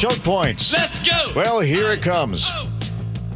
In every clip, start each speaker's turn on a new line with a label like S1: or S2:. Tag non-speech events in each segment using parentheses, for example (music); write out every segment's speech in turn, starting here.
S1: Choke points.
S2: Let's go.
S1: Well, here it comes. Oh.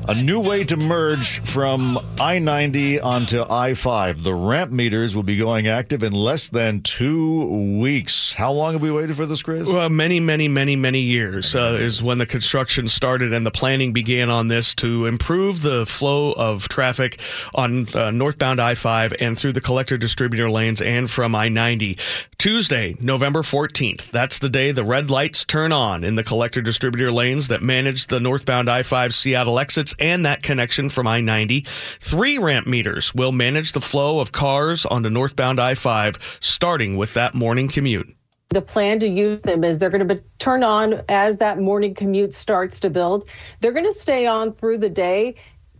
S1: A new way to merge from I 90 onto I 5. The ramp meters will be going active in less than two weeks. How long have we waited for this, Chris?
S3: Well, many, many, many, many years uh, is when the construction started and the planning began on this to improve the flow of traffic on uh, northbound I 5 and through the collector distributor lanes and from I 90. Tuesday, November 14th. That's the day the red lights turn on in the collector distributor lanes that manage the northbound I 5 Seattle exits and that connection from I 90. Three ramp meters will manage the flow of cars onto northbound I 5, starting with that morning commute.
S4: The plan to use them is they're going to be, turn on as that morning commute starts to build. They're going to stay on through the day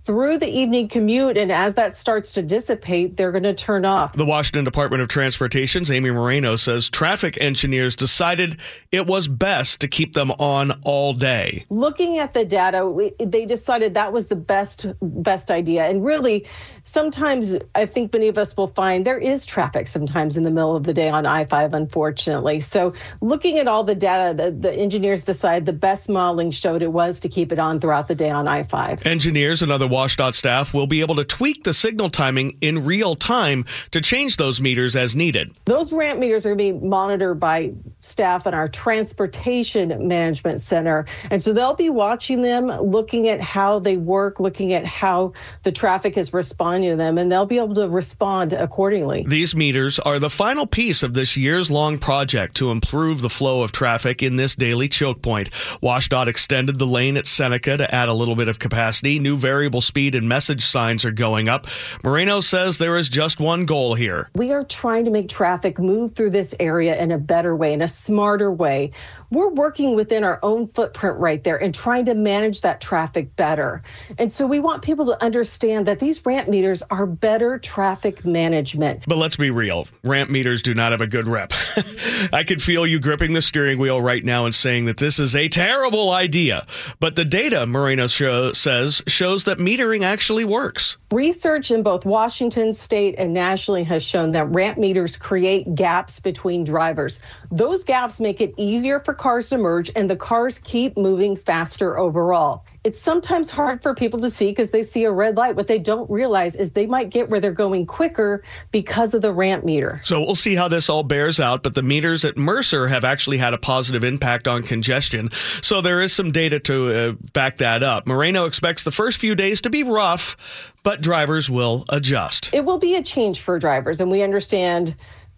S4: through the evening commute, and as that starts to dissipate, they're going to turn off.
S3: The Washington Department of Transportation's Amy Moreno says traffic engineers decided it was best to keep them on all day.
S4: Looking at the data, we, they decided that was the best best idea, and really, sometimes I think many of us will find there is traffic sometimes in the middle of the day on I 5, unfortunately. So, looking at all the data, the, the engineers decided the best modeling showed it was to keep it on throughout the day on I 5.
S3: Engineers and other WSDOT staff will be able to tweak the signal timing in real time to change those meters as needed.
S4: Those ramp meters are being monitored by staff in our Transportation Management Center. And so they'll be watching them, looking at how they work, looking at how the traffic is responding to them, and they'll be able to respond accordingly.
S3: These meters are the final piece of this years long project to improve the flow of traffic in this daily choke point. WSDOT extended the lane at Seneca to add a little bit of capacity. New variable speed and message signs are going up. Moreno says there is just one goal here.
S4: We are trying to make traffic move through this area in a better way, in a smarter way. We're working within our own footprint right there and trying to manage that traffic better. And so we want people to understand that these ramp meters are better traffic management.
S3: But let's be real ramp meters do not have a good rep. (laughs) I could feel you gripping the steering wheel right now and saying that this is a terrible idea. But the data, Moreno show, says, shows that metering actually works.
S4: Research in both Washington state and nationally has shown that ramp meters create gaps between drivers. Those gaps make it easier for cars to merge, and the cars keep moving faster overall. It's sometimes hard for people to see because they see a red light. What they don't realize is they might get where they're going quicker because of the ramp meter.
S3: So we'll see how this all bears out. But the meters at Mercer have actually had a positive impact on congestion. So there is some data to uh, back that up. Moreno expects the first few days to be rough, but drivers will adjust.
S4: It will be a change for drivers, and we understand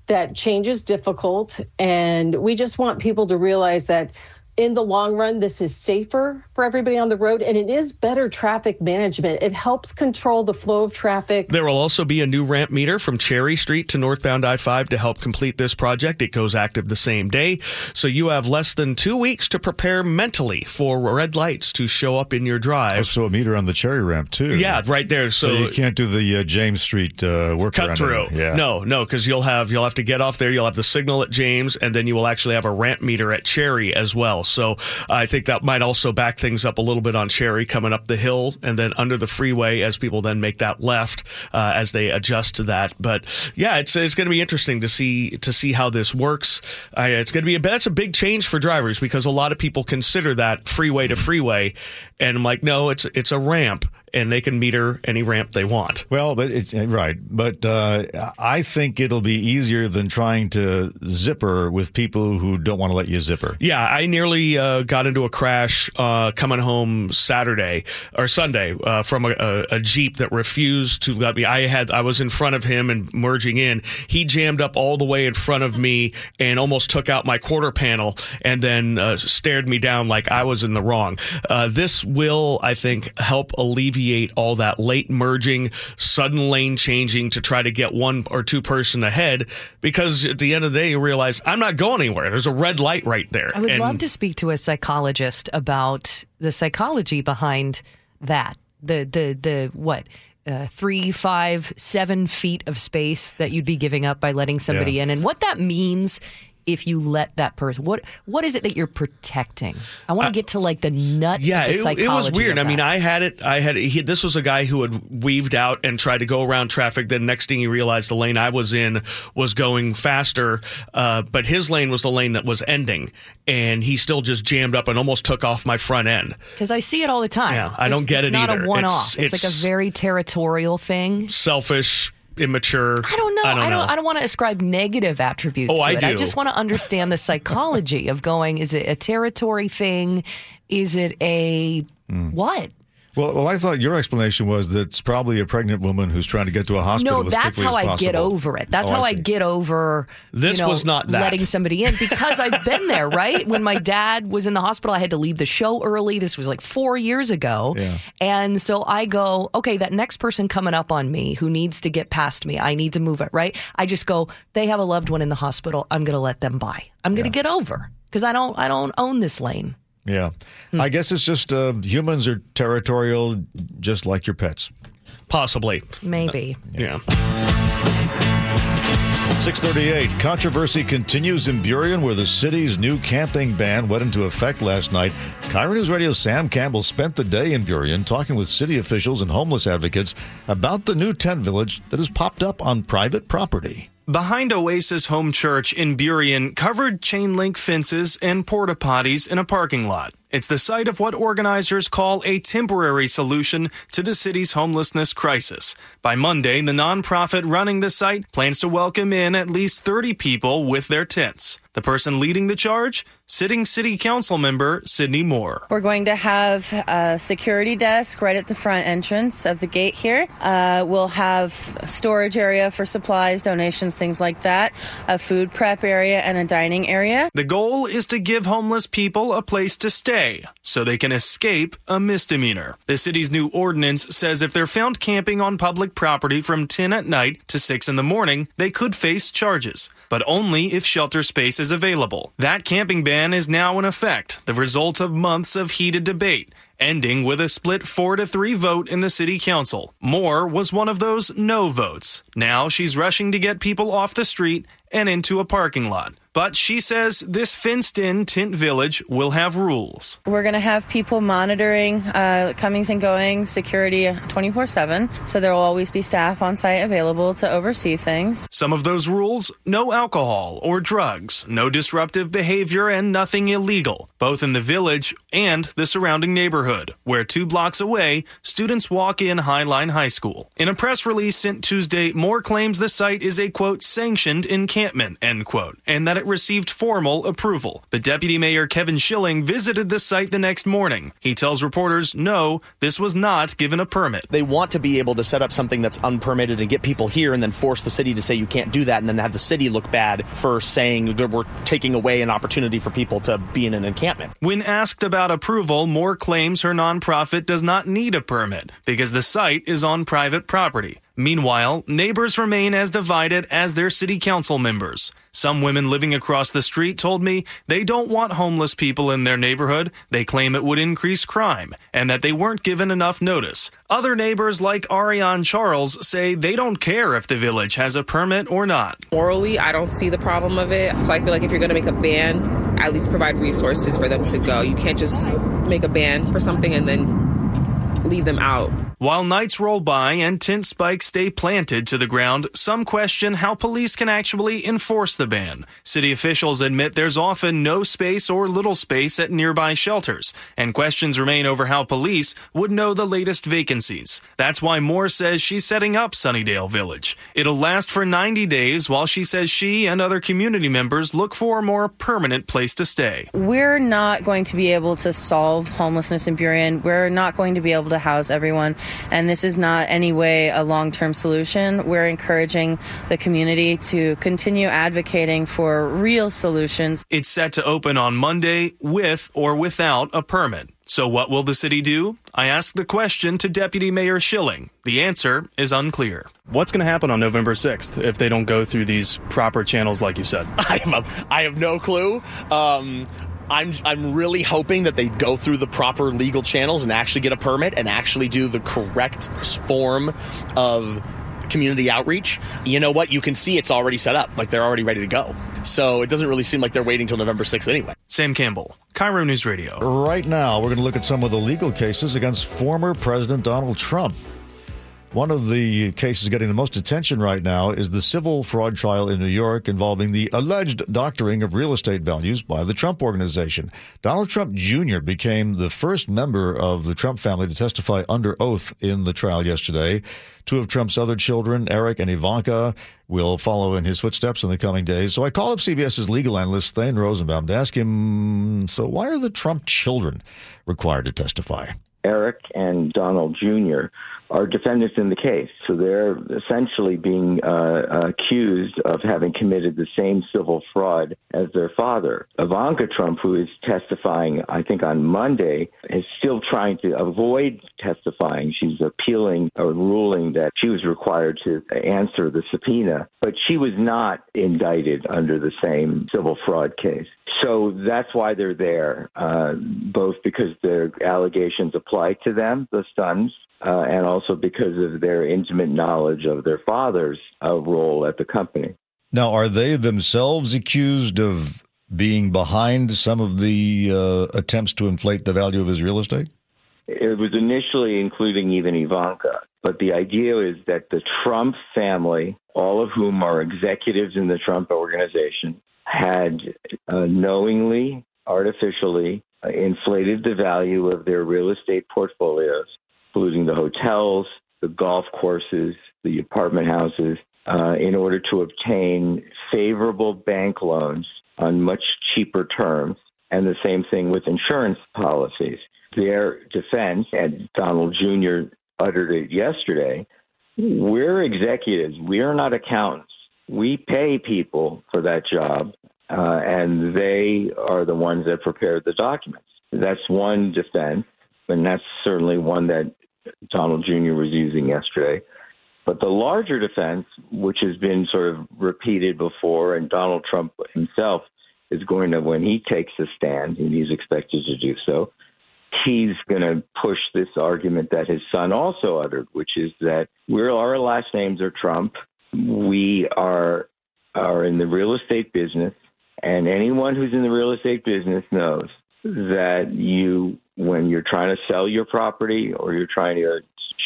S4: that change is difficult. And we just want people to realize that in the long run, this is safer for everybody on the road and it is better traffic management. It helps control the flow of traffic.
S3: There will also be a new ramp meter from Cherry Street to northbound I 5 to help complete this project. It goes active the same day. So you have less than two weeks to prepare mentally for red lights to show up in your drive.
S1: Also, a meter on the Cherry ramp, too.
S3: Yeah, right there. So,
S1: So you can't do the uh, James Street uh, work
S3: cut through.
S1: Yeah.
S3: No, no, because you'll have you'll have to get off there. You'll have the signal at James, and then you will actually have a ramp meter at Cherry as well. So I think that might also back things up a little bit on Cherry coming up the hill and then under the freeway as people then make that left uh, as they adjust to that. But yeah, it's it's going to be interesting to see to see how this works. It's going to be a that's a big change for drivers because a lot of people consider that freeway to freeway, and I'm like, no, it's it's a ramp and they can meter any ramp they want.
S1: Well, but it's right. But uh, I think it'll be easier than trying to zipper with people who don't want to let you zipper.
S3: Yeah, I nearly uh, got into a crash uh, coming home Saturday or Sunday uh, from a, a, a Jeep that refused to let me. I had I was in front of him and merging in. He jammed up all the way in front of me and almost took out my quarter panel and then uh, stared me down like I was in the wrong. Uh, this will, I think, help alleviate all that late merging, sudden lane changing to try to get one or two person ahead. Because at the end of the day, you realize I'm not going anywhere. There's a red light right there.
S5: I would
S3: And-
S5: love to speak to a psychologist about the psychology behind that. The the the what? Uh, three, five, seven feet of space that you'd be giving up by letting somebody
S1: Yeah.
S5: in, and what that means if you let that person? What What is it that you're protecting? I want to get to like the nut.
S3: Yeah,
S5: of the
S3: it, it was weird. I mean. I had it. I had he, this was a guy who had weaved out and tried to go around traffic. Then next thing he realized the lane I was in was going faster, uh, but his lane was the lane that was ending, and he still just jammed up and almost took off my front end.
S5: because I see it all the time.
S3: Yeah, I don't
S5: It's-
S3: get
S5: it's
S3: it
S5: not
S3: either.
S5: a one off.
S3: It's-
S5: It's, like a very territorial thing.
S3: Selfish, immature.
S5: I don't know.
S3: I don't,
S5: I don't. don't want to ascribe negative attributes
S3: Oh,
S5: to
S3: I
S5: it. I just want to understand the (laughs) psychology of going. Is it a territory thing? Is it a
S3: Hmm.
S5: what?
S1: Well, well, I thought your explanation was that it's probably a pregnant woman who's trying to get to a hospital.
S5: No,
S1: as
S5: that's
S1: quickly
S5: how
S1: as
S5: I get over it. That's
S1: Oh,
S5: how I,
S1: see.
S5: get over.
S3: This
S5: you know,
S3: was not that.
S5: letting somebody in because I've been (laughs) there. Right when my dad was in the hospital, I had to leave the show early. This was like four years ago,
S1: Yeah.
S5: and so I go, okay, that next person coming up on me who needs to get past me, I need to move it. Right? I just go. They have a loved one in the hospital. I'm going to let them by. I'm going to get over because I don't. I don't own this lane.
S1: Yeah,
S5: Hmm.
S1: I guess it's just uh, humans are territorial, just like your pets.
S3: Possibly.
S5: Maybe.
S3: Yeah.
S1: 638. Controversy continues in Burien, where the city's new camping ban went into effect last night. KIRO News Radio's Sam Campbell spent the day in Burien talking with city officials and homeless advocates about the new tent village that has popped up on private property.
S2: Behind Oasis Home Church in Burien, covered chain link fences and porta potties in a parking lot. It's the site of what organizers call a temporary solution to the city's homelessness crisis. By Monday, the nonprofit running the site plans to welcome in at least 30 people with their tents. The person leading the charge? Sitting City Council member Sydney Moore.
S6: We're going to have a security desk right at the front entrance of the gate here. Uh, we'll have a storage area for supplies, donations, things like that, a food prep area, and a dining area.
S2: The goal is to give homeless people a place to stay so they can escape a misdemeanor. The city's new ordinance says if they're found camping on public property from 10 at night to 6 in the morning, they could face charges, but only if shelter space is available. That camping ban is now in effect, the result of months of heated debate ending with a split 4 to 3 vote in the city council. Moore was one of those no votes. Now she's rushing to get people off the street and into a parking lot. But she says this fenced in tent village will have rules.
S6: We're going to have people monitoring uh, comings and goings, security 24 7. So there will always be staff on site available to oversee things.
S2: Some of those rules no alcohol or drugs, no disruptive behavior, and nothing illegal, both in the village and the surrounding neighborhood, where two blocks away, students walk in Highline High School. In a press release sent Tuesday, Moore claims the site is a quote, sanctioned encampment, end quote, and that it received formal approval. But Deputy Mayor Kevin Schilling visited the site the next morning. He tells reporters, no, this was not given a permit.
S7: They want to be able to set up something that's unpermitted and get people here and then force the city to say you can't do that and then have the city look bad for saying that we're taking away an opportunity for people to be in an encampment.
S2: When asked about approval, Moore claims her nonprofit does not need a permit because the site is on private property. Meanwhile, neighbors remain as divided as their city council members. Some women living across the street told me they don't want homeless people in their neighborhood. They claim it would increase crime and that they weren't given enough notice. Other neighbors like Ariane Charles say they don't care if the village has a permit or not.
S8: Morally, I don't see the problem of it. So I feel like if you're going to make a ban, at least provide resources for them to go. You can't just make a ban for something and then leave them out.
S2: While nights roll by and tent spikes stay planted to the ground, some question how police can actually enforce the ban. City officials admit there's often no space or little space at nearby shelters, and questions remain over how police would know the latest vacancies. That's why Moore says she's setting up Sunnydale Village. It'll last for 90 days while she says she and other community members look for a more permanent place to stay.
S6: We're not going to be able to solve homelessness in Burien. We're not going to be able to house everyone. And this is not any way a long term solution. We're encouraging the community to continue advocating for real solutions.
S2: It's set to open on Monday with or without a permit. So what will the city do? I asked the question to Deputy Mayor Schilling. The answer is unclear.
S9: What's going to happen on November 6th if they don't go through these proper channels like you said? (laughs)
S7: I have, a, I have no clue. Um, I'm I'm really hoping that they go through the proper legal channels and actually get a permit and actually do the correct form of community outreach, you know what? You can see it's already set up. Like they're already ready to go. So it doesn't really seem like they're waiting till November 6th anyway.
S2: Sam Campbell, KIRO News Radio.
S1: Right now, we're going to look at some of the legal cases against former President Donald Trump. One of the cases getting the most attention right now is the civil fraud trial in New York involving the alleged doctoring of real estate values by the Trump Organization. Donald Trump Jr. became the first member of the Trump family to testify under oath in the trial yesterday. Two of Trump's other children, Eric and Ivanka, will follow in his footsteps in the coming days. So I called up CBS's legal analyst, Thane Rosenbaum, to ask him so why are the Trump children required to testify?
S10: Eric and Donald Jr. are defendants in the case. So they're essentially being uh, accused of having committed the same civil fraud as their father. Ivanka Trump, who is testifying, I think, on Monday, is still trying to avoid testifying. She's appealing a ruling that she was required to answer the subpoena, but she was not indicted under the same civil fraud case. So that's why they're there, uh, both because their allegations apply to them, the sons, uh, and also because of their intimate knowledge of their father's uh, role at the company.
S1: Now, are they themselves accused of being behind some of the uh, attempts to inflate the value of his real estate?
S10: It was initially including even Ivanka, but the idea is that the Trump family, all of whom are executives in the Trump organization, had uh, knowingly, artificially uh, inflated the value of their real estate portfolios, including the hotels, the golf courses, the apartment houses, uh, in order to obtain favorable bank loans on much cheaper terms. And the same thing with insurance policies. Their defense, and Donald Jr. uttered it yesterday, we're executives. We are not accountants we pay people for that job, uh, and they are the ones that prepared the documents. That's one defense, and that's certainly one that Donald Jr. was using yesterday. But the larger defense, which has been sort of repeated before, and Donald Trump himself is going to, when he takes a stand, and he's expected to do so, he's going to push this argument that his son also uttered, which is that we're our last names are Trump we are are in the real estate business, and anyone who's in the real estate business knows that you, when you're trying to sell your property or you're trying to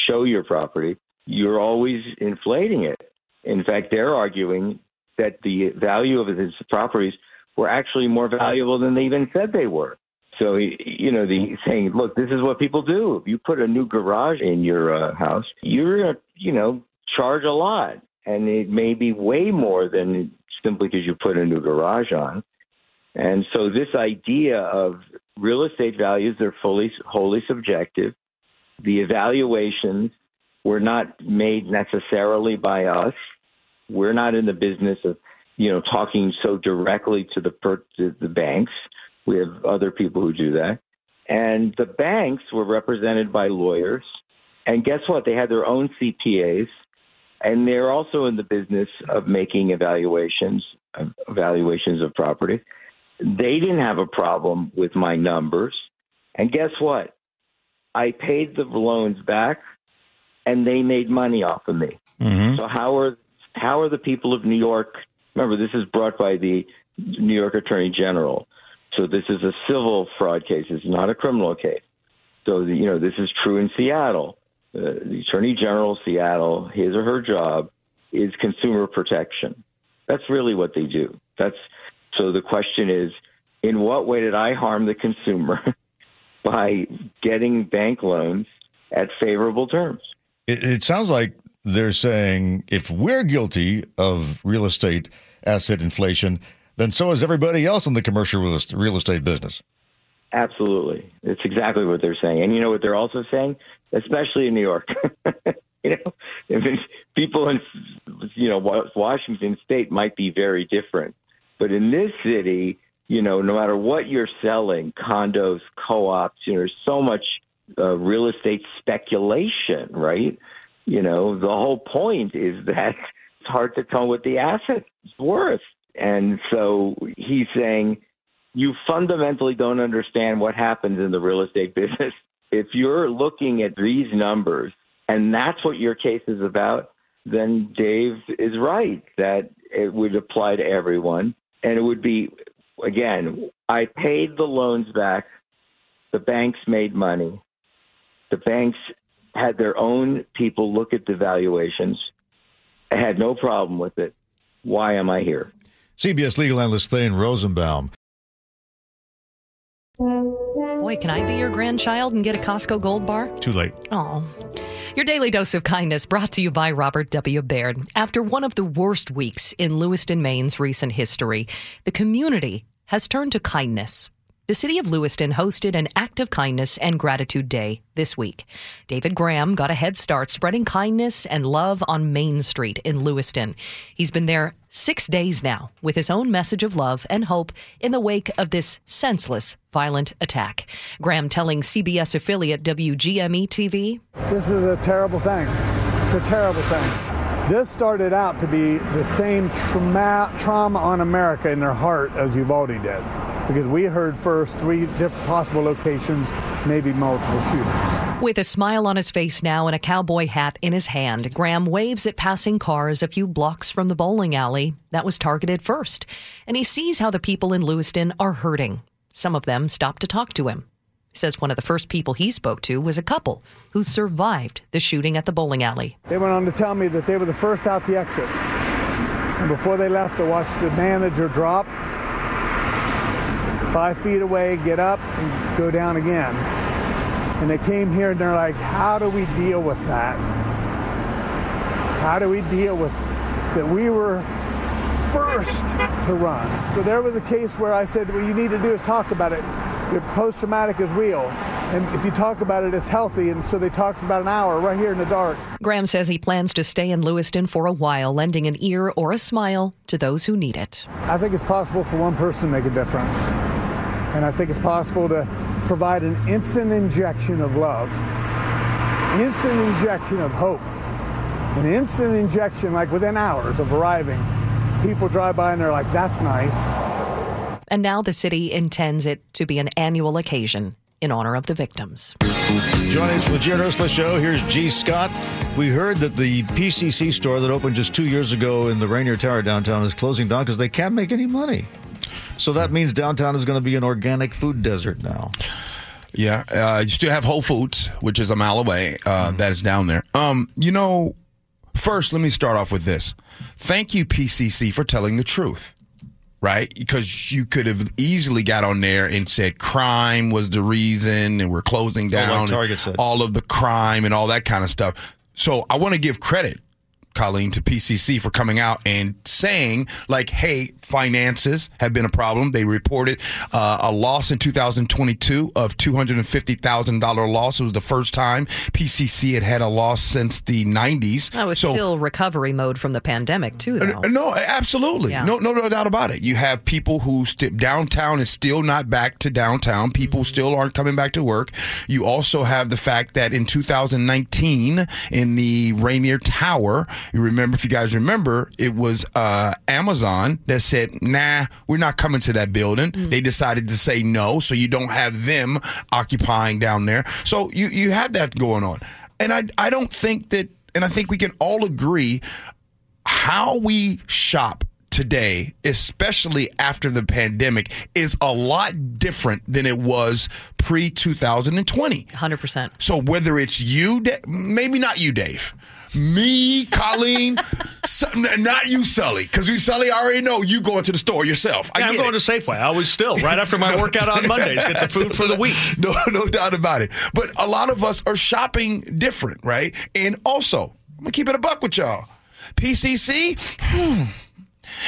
S10: show your property, you're always inflating it. In fact, they're arguing that the value of his properties were actually more valuable than they even said they were. So, you know, the saying, look, this is what people do. If you put a new garage in your uh, house, you're to, you know, charge a lot and it may be way more than simply because you put a new garage on. And so this idea of real estate values are fully wholly subjective. The evaluations were not made necessarily by us. We're not in the business of you know talking so directly to the per- to the banks. We have other people who do that. And the banks were represented by lawyers. And guess what? They had their own CPAs and they're also in the business of making evaluations evaluations of property. They didn't have a problem with my numbers, and guess what? I paid the loans back, and they made money off of me. Mm-hmm. So how are how are the people of New York? Remember, this is brought by the New York Attorney General. So this is a civil fraud case. It's not a criminal case. So you know this is true in Seattle uh, the Attorney General of Seattle, his or her job is consumer protection. That's really what they do. That's so the question is, in what way did I harm the consumer (laughs) by getting bank loans at favorable terms?
S1: It, it sounds like they're saying if we're guilty of real estate asset inflation, then so is everybody else in the commercial real estate business.
S10: Absolutely. It's exactly what they're saying. And you know what they're also saying? Especially in New York. (laughs) you know, if people in you know Washington state might be very different. But in this city, you know, no matter what you're selling, condos, co-ops, you know, there's so much uh, real estate speculation, right? You know, the whole point is that (laughs) it's hard to tell what the asset's worth. And so he's saying you fundamentally don't understand what happens in the real estate business. If you're looking at these numbers and that's what your case is about, then Dave is right that it would apply to everyone. And it would be, again, I paid the loans back. The banks made money. The banks had their own people look at the valuations. I had no problem with it. Why am I here?
S1: CBS legal analyst Thane Rosenbaum.
S5: Can I be your grandchild and get a Costco gold bar?
S1: Too late.
S5: Oh. Your daily dose of kindness brought to you by Robert W. Baird. After one of the worst weeks in Lewiston, Maine's recent history, the community has turned to kindness. The city of Lewiston hosted an act of kindness and gratitude day this week. David Graham got a head start spreading kindness and love on Main Street in Lewiston. He's been there six days now with his own message of love and hope in the wake of this senseless, violent attack. Graham telling CBS affiliate WGME TV
S11: This is a terrible thing. It's a terrible thing. This started out to be the same trauma, trauma on America in their heart as Uvalde did. Because we heard first three different possible locations, maybe multiple shooters.
S5: With a smile on his face now and a cowboy hat in his hand, Graham waves at passing cars a few blocks from the bowling alley that was targeted first. And he sees how the people in Lewiston are hurting. Some of them stop to talk to him. He says one of the first people he spoke to was a couple who survived the shooting at the bowling alley.
S11: They went on to tell me that they were the first out the exit. And before they left, I watched the manager drop five feet away, get up, and go down again. And they came here and they're like, how do we deal with that? How do we deal with that we were first to run? So there was a case where I said, what you need to do is talk about it. Your post traumatic is real. And if you talk about it, it's healthy. And so they talked for about an hour right here in the dark.
S5: Graham says he plans to stay in Lewiston for a while, lending an ear or a smile to those who need it.
S11: I think it's possible for one person to make a difference. And I think it's possible to provide an instant injection of love, instant injection of hope, an instant injection, like within hours of arriving. People drive by and they're like, that's nice.
S5: And now the city intends it to be an annual occasion in honor of the victims.
S1: Joining us for the Jared Ursula Show, here's Gee Scott. We heard that the PCC store that opened just two years ago in the Rainier Tower downtown is closing down because they can't make any money. So that means downtown is going to be an organic food desert now.
S12: Yeah, uh, you still have Whole Foods, which is a mile away. Uh, mm-hmm. that is down there. Um, you know, first, let me start off with this. Thank you, PCC, for telling the truth. Right? Because you could have easily got on there and said crime was the reason and we're closing down
S1: oh, like Target said.
S12: all of the crime and all that kind of stuff. So I want to give credit Colleen, to PCC for coming out and saying, like, hey, finances have been a problem. They reported uh, a loss in 2022 of $250,000 loss. It was the first time PCC had had a loss since the 90s.
S5: That was so, still recovery mode from the pandemic, too, though.
S12: No, absolutely. Yeah. No, no, no doubt about it. You have people who st- downtown is still not back to downtown. People mm-hmm. still aren't coming back to work. You also have the fact that in 2019, in the Rainier Tower, you remember, if you guys remember, it was uh, Amazon that said, nah, we're not coming to that building. Mm. They decided to say no, so you don't have them occupying down there. So you, you have that going on. And I, I don't think that, and I think we can all agree how we shop today, especially after the pandemic, is a lot different than it was pre 2020.
S5: 100%.
S12: So whether it's you, maybe not you, Dave, me, Colleen, (laughs) not you, Sully, because you, Sully, I already know you going to the store yourself.
S3: I
S12: yeah,
S3: I'm going
S12: it.
S3: to Safeway. I always still right after my (laughs) no. workout on Mondays get the food for the week. (laughs)
S12: No, no doubt about it. But a lot of us are shopping different, right? And also, I'm gonna keep it a buck with y'all. PCC. Hmm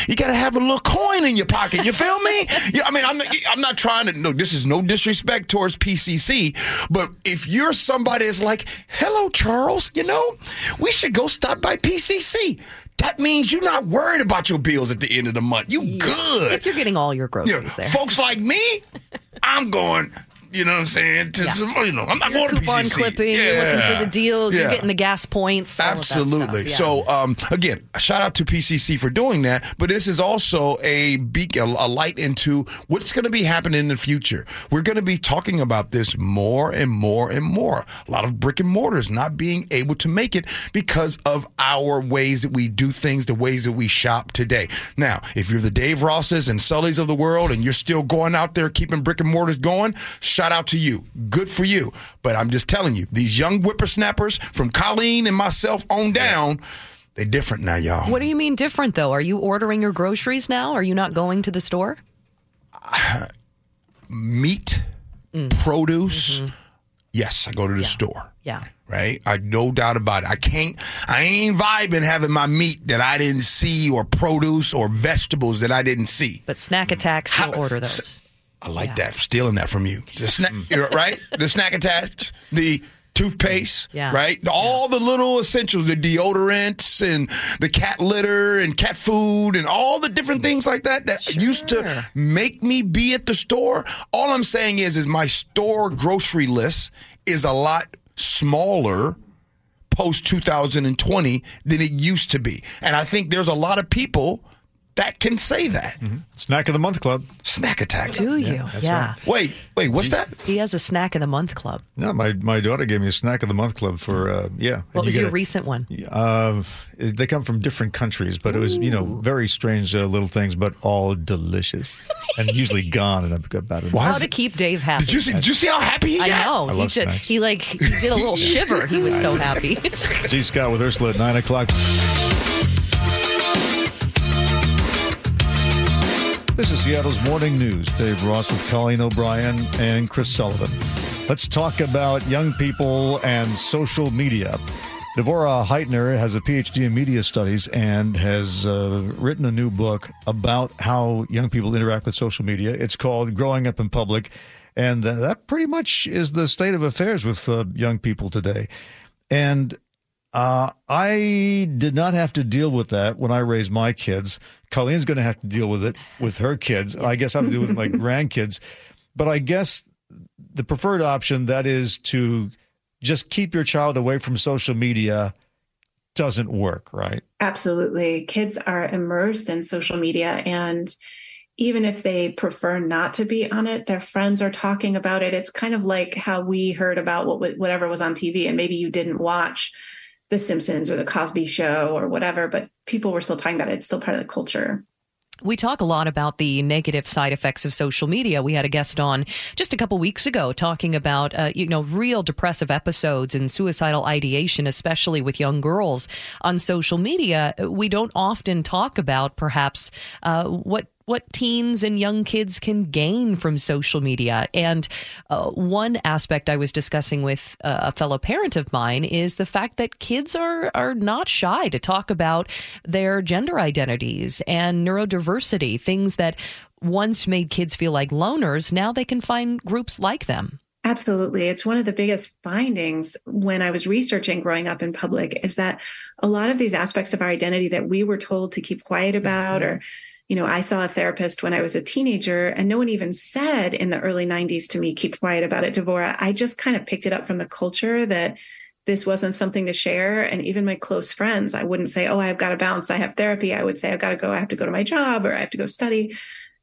S12: you got to have a little coin in your pocket. You feel me? (laughs) yeah, I mean, I'm not, I'm not trying to. No, this is no disrespect towards PCC, but if you're somebody that's like, "Hello, Charles," you know, we should go stop by PCC. That means you're not worried about your bills at the end of the month. You yeah. good
S5: if you're getting all your groceries
S12: know,
S5: there.
S12: Folks like me, (laughs) I'm going You know what I'm saying? To
S5: Yeah.
S12: some, you know, I'm not
S5: You're
S12: going to
S5: coupon
S12: PCC.
S5: clipping. You're looking for the deals. You're getting the gas points. all of that stuff.
S12: Absolutely.
S5: Yeah.
S12: So, um, again, shout out to PCC for doing that. But this is also a beacon, a light into what's going to be happening in the future. We're going to be talking about this more and more and more. A lot of brick and mortars not being able to make it because of our ways that we do things, the ways that we shop today. Now, if you're the Dave Rosses and Sullys of the world and you're still going out there keeping brick and mortars going, shout out to you. Good for you. But I'm just telling you, these young whippersnappers from Colleen and myself on down, they're different now, y'all.
S5: What do you mean different though? Are you ordering your groceries now? Are you not going to the store? (sighs)
S12: Meat, mm. produce. Mm-hmm. Yes, I go to the store.
S5: Yeah.
S12: Right? I no doubt about it. I can't I ain't vibing having my meat that I didn't see or produce or vegetables that I didn't see.
S5: But snack attacks, you'll order those.
S12: I like that. Stealing that from you. The snack, right? The snack attached, the toothpaste,
S5: Yeah.
S12: right? All the little essentials, the deodorants and the cat litter and cat food and all the different things like that that used to make me be at the store. All I'm saying is, is my store grocery list is a lot smaller post 2020 than it used to be. And I think there's a lot of people that can say that.
S1: Snack of the month club.
S12: Snack attack.
S5: Do you?
S1: that's
S5: yeah.
S1: right.
S12: Wait, wait, what's that?
S5: He has a snack of the month club.
S1: No, my, my daughter gave me a snack of the month club for uh, yeah.
S5: What
S1: And
S5: was your
S1: a-
S5: recent one?
S1: Uh, they come from different countries, but it was you know very strange uh, little things, but all delicious (laughs) and usually gone. And I've got about it.
S5: How to keep Dave happy.
S12: Did you see? Did you see how happy he
S5: I
S12: got?
S5: know.
S1: I
S5: he did. He like he did a little (laughs) shiver. He was so happy.
S1: Gee Scott with Ursula at nine o'clock. This is Seattle's Morning News. Dave Ross with Colleen O'Brien and Chris Sullivan. Let's talk about young people and social media. Devorah Heitner has a PhD in media studies and has uh, written a new book about how young people interact with social media. It's called Growing Up in Public. And uh, that pretty much is the state of affairs with uh, young people today. And uh, I did not have to deal with that when I raised my kids. Colleen's going to have to deal with it with her kids. I guess I have to deal with my (laughs) grandkids. But I guess the preferred option that is to just keep your child away from social media doesn't work, right?
S13: Absolutely. Kids are immersed in social media and even if they prefer not to be on it, their friends are talking about it. It's kind of like how we heard about what whatever was on TV and maybe you didn't watch The Simpsons or The Cosby Show or whatever, but people were still talking about it. It's still part of the culture.
S5: We talk a lot about the negative side effects of social media. We had a guest on just a couple weeks ago talking about, uh, you know, real depressive episodes and suicidal ideation, especially with young girls on social media. We don't often talk about perhaps uh, what what teens and young kids can gain from social media. And uh, one aspect I was discussing with uh, a fellow parent of mine is the fact that kids are are not shy to talk about their gender identities and neurodiversity, things that once made kids feel like loners, now they can find groups like them.
S13: Absolutely. It's one of the biggest findings when I was researching growing up in public is that a lot of these aspects of our identity that we were told to keep quiet about or you know, I saw a therapist when I was a teenager, and no one even said in the early 90s to me, keep quiet about it, Devorah. I just kind of picked it up from the culture that this wasn't something to share. And even my close friends, I wouldn't say, oh, I've got to bounce. I have therapy. I would say, I've got to go. I have to go to my job or I have to go study.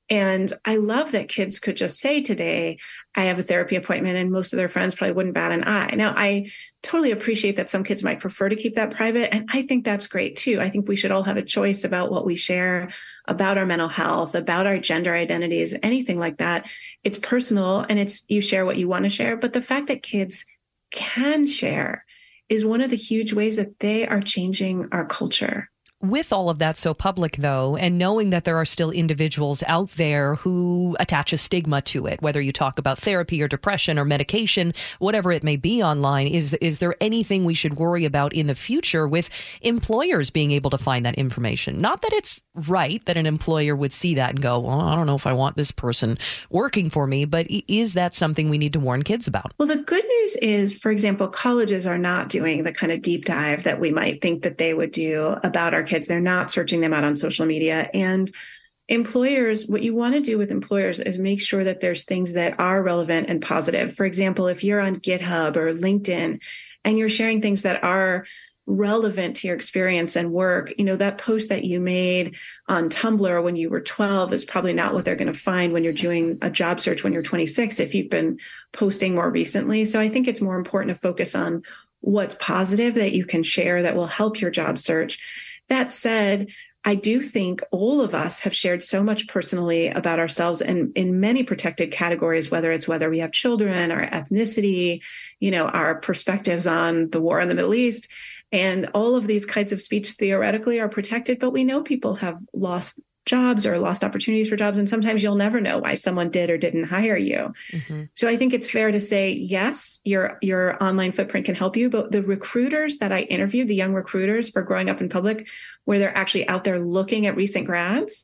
S13: And I love that kids could just say today, I have a therapy appointment, and most of their friends probably wouldn't bat an eye. Now, I totally appreciate that some kids might prefer to keep that private. And I think that's great too. I think we should all have a choice about what we share about our mental health, about our gender identities, anything like that. It's personal and it's you share what you want to share. But the fact that kids can share is one of the huge ways that they are changing our culture.
S5: With all of that so public, though, and knowing that there are still individuals out there who attach a stigma to it, whether you talk about therapy or depression or medication, whatever it may be online, is is there anything we should worry about in the future with employers being able to find that information? Not that it's right that an employer would see that and go, "Well, I don't know if I want this person working for me," but is that something we need to warn kids about?
S13: Well, the good news is, for example, colleges are not doing the kind of deep dive that we might think that they would do about our kids. They're not searching them out on social media. And employers, what you want to do with employers is make sure that there's things that are relevant and positive. For example, if you're on GitHub or LinkedIn and you're sharing things that are relevant to your experience and work, you know, that post that you made on Tumblr when you were 12 is probably not what they're going to find when you're doing a job search when you're 26 if you've been posting more recently. So I think it's more important to focus on what's positive that you can share that will help your job search. That said, I do think all of us have shared so much personally about ourselves and in many protected categories, whether it's whether we have children, our ethnicity, you know, our perspectives on the war in the Middle East. And all of these kinds of speech theoretically are protected, but we know people have lost jobs or lost opportunities for jobs. And sometimes you'll never know why someone did or didn't hire you. Mm-hmm. So I think it's fair to say, yes, your your online footprint can help you. But the recruiters that I interviewed, the young recruiters for growing up in public, where they're actually out there looking at recent grads,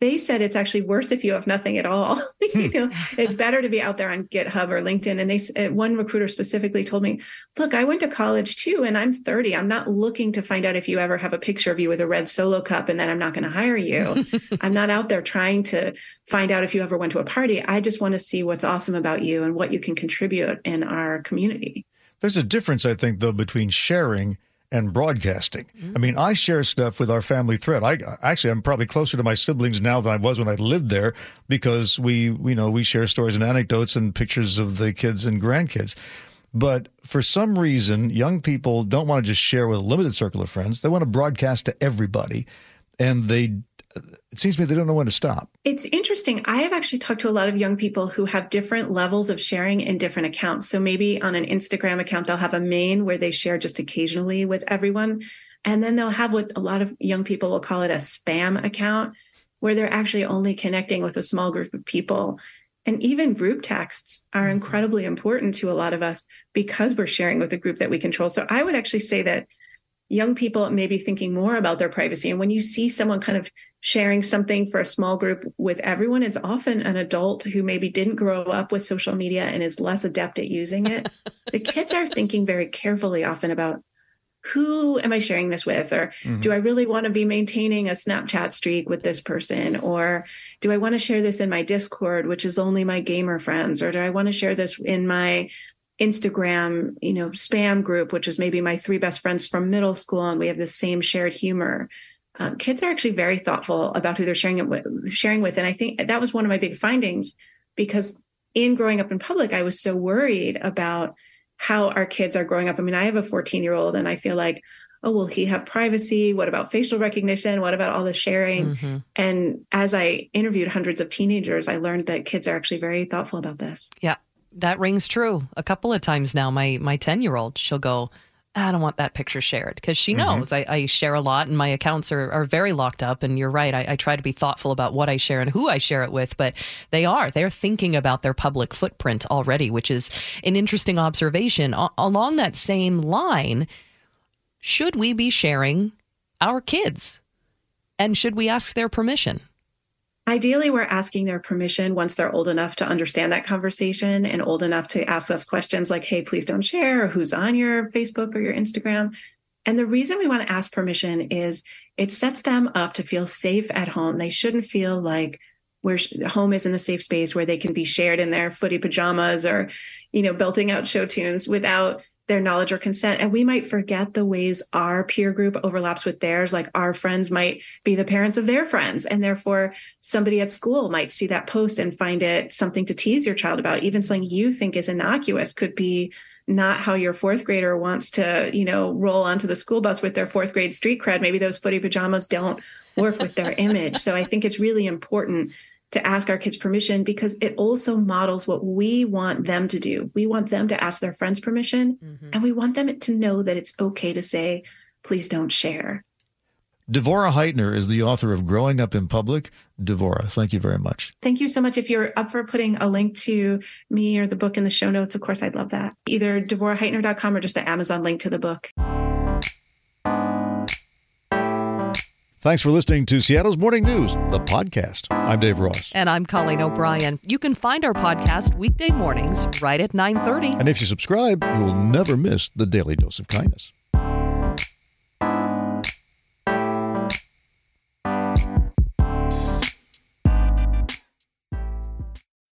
S13: they said it's actually worse if you have nothing at all. (laughs) you hmm. know, it's better to be out there on GitHub or LinkedIn. And they, one recruiter specifically told me, "Look, I went to college too, and I'm 30. I'm not looking to find out if you ever have a picture of you with a red solo cup, and then I'm not going to hire you. (laughs) I'm not out there trying to find out if you ever went to a party. I just want to see what's awesome about you and what you can contribute in our community."
S1: There's a difference, I think, though, between sharing and broadcasting. Mm-hmm. I mean, I share stuff with our family thread. I actually I'm probably closer to my siblings now than I was when I lived there because we you know we share stories and anecdotes and pictures of the kids and grandkids. But for some reason, young people don't want to just share with a limited circle of friends. They want to broadcast to everybody, and they it seems to me they don't know when to stop.
S13: It's interesting. I have actually talked to a lot of young people who have different levels of sharing in different accounts. So maybe on an Instagram account, they'll have a main where they share just occasionally with everyone. And then they'll have what a lot of young people will call it a spam account, where they're actually only connecting with a small group of people. And even group texts are mm-hmm. incredibly important to a lot of us because we're sharing with a group that we control. So I would actually say that young people may be thinking more about their privacy. And when you see someone kind of sharing something for a small group with everyone, it's often an adult who maybe didn't grow up with social media and is less adept at using it. (laughs) the kids are thinking very carefully often about who am I sharing this with? Or mm-hmm. do I really want to be maintaining a Snapchat streak with this person? Or do I want to share this in my Discord, which is only my gamer friends? Or do I want to share this in my Instagram, you know, spam group, which is maybe my three best friends from middle school, and we have the same shared humor. Um, kids are actually very thoughtful about who they're sharing it with, sharing with, and I think that was one of my big findings because in growing up in public, I was so worried about how our kids are growing up. I mean, I have a 14 year old, and I feel like, oh, will he have privacy? What about facial recognition? What about all the sharing? Mm-hmm. And as I interviewed hundreds of teenagers, I learned that kids are actually very thoughtful about this.
S5: Yeah, that rings true a couple of times now. My my ten year old, she'll go, I don't want that picture shared because she mm-hmm. knows mm-hmm. I, I, share a lot and my accounts are, are very locked up. And you're right. I, I, try to be thoughtful about what I share and who I share it with, but they are. They're thinking about their public footprint already, which is an interesting observation. A- along that same line, should we be sharing our kids? And should we ask their permission?
S13: Ideally, we're asking their permission once they're old enough to understand that conversation and old enough to ask us questions like, hey, please don't share, or who's on your Facebook or your Instagram. And the reason we want to ask permission is it sets them up to feel safe at home. They shouldn't feel like where home isn't a safe space where they can be shared in their footy pajamas or, you know, belting out show tunes without their knowledge or consent. And we might forget the ways our peer group overlaps with theirs. Like our friends might be the parents of their friends. And therefore, somebody at school might see that post and find it something to tease your child about. Even something you think is innocuous could be not how your fourth grader wants to, you know, roll onto the school bus with their fourth grade street cred. Maybe those footy pajamas don't work with their (laughs) image. So I think it's really important to ask our kids permission because it also models what we want them to do. We want them to ask their friends permission mm-hmm. and we want them to know that it's okay to say, please don't share.
S1: Devorah Heitner is the author of Growing Up in Public. Devorah, thank you very much.
S13: Thank you so much. If you're up for putting a link to me or the book in the show notes, of course, I'd love that. Either devorahheitner.com or just the Amazon link to the book.
S1: Thanks for listening to Seattle's Morning News, the podcast. I'm Dave Ross.
S5: And I'm Colleen O'Brien. You can find our podcast weekday mornings right at 9.30.
S1: And if you subscribe, you will never miss the Daily Dose of Kindness.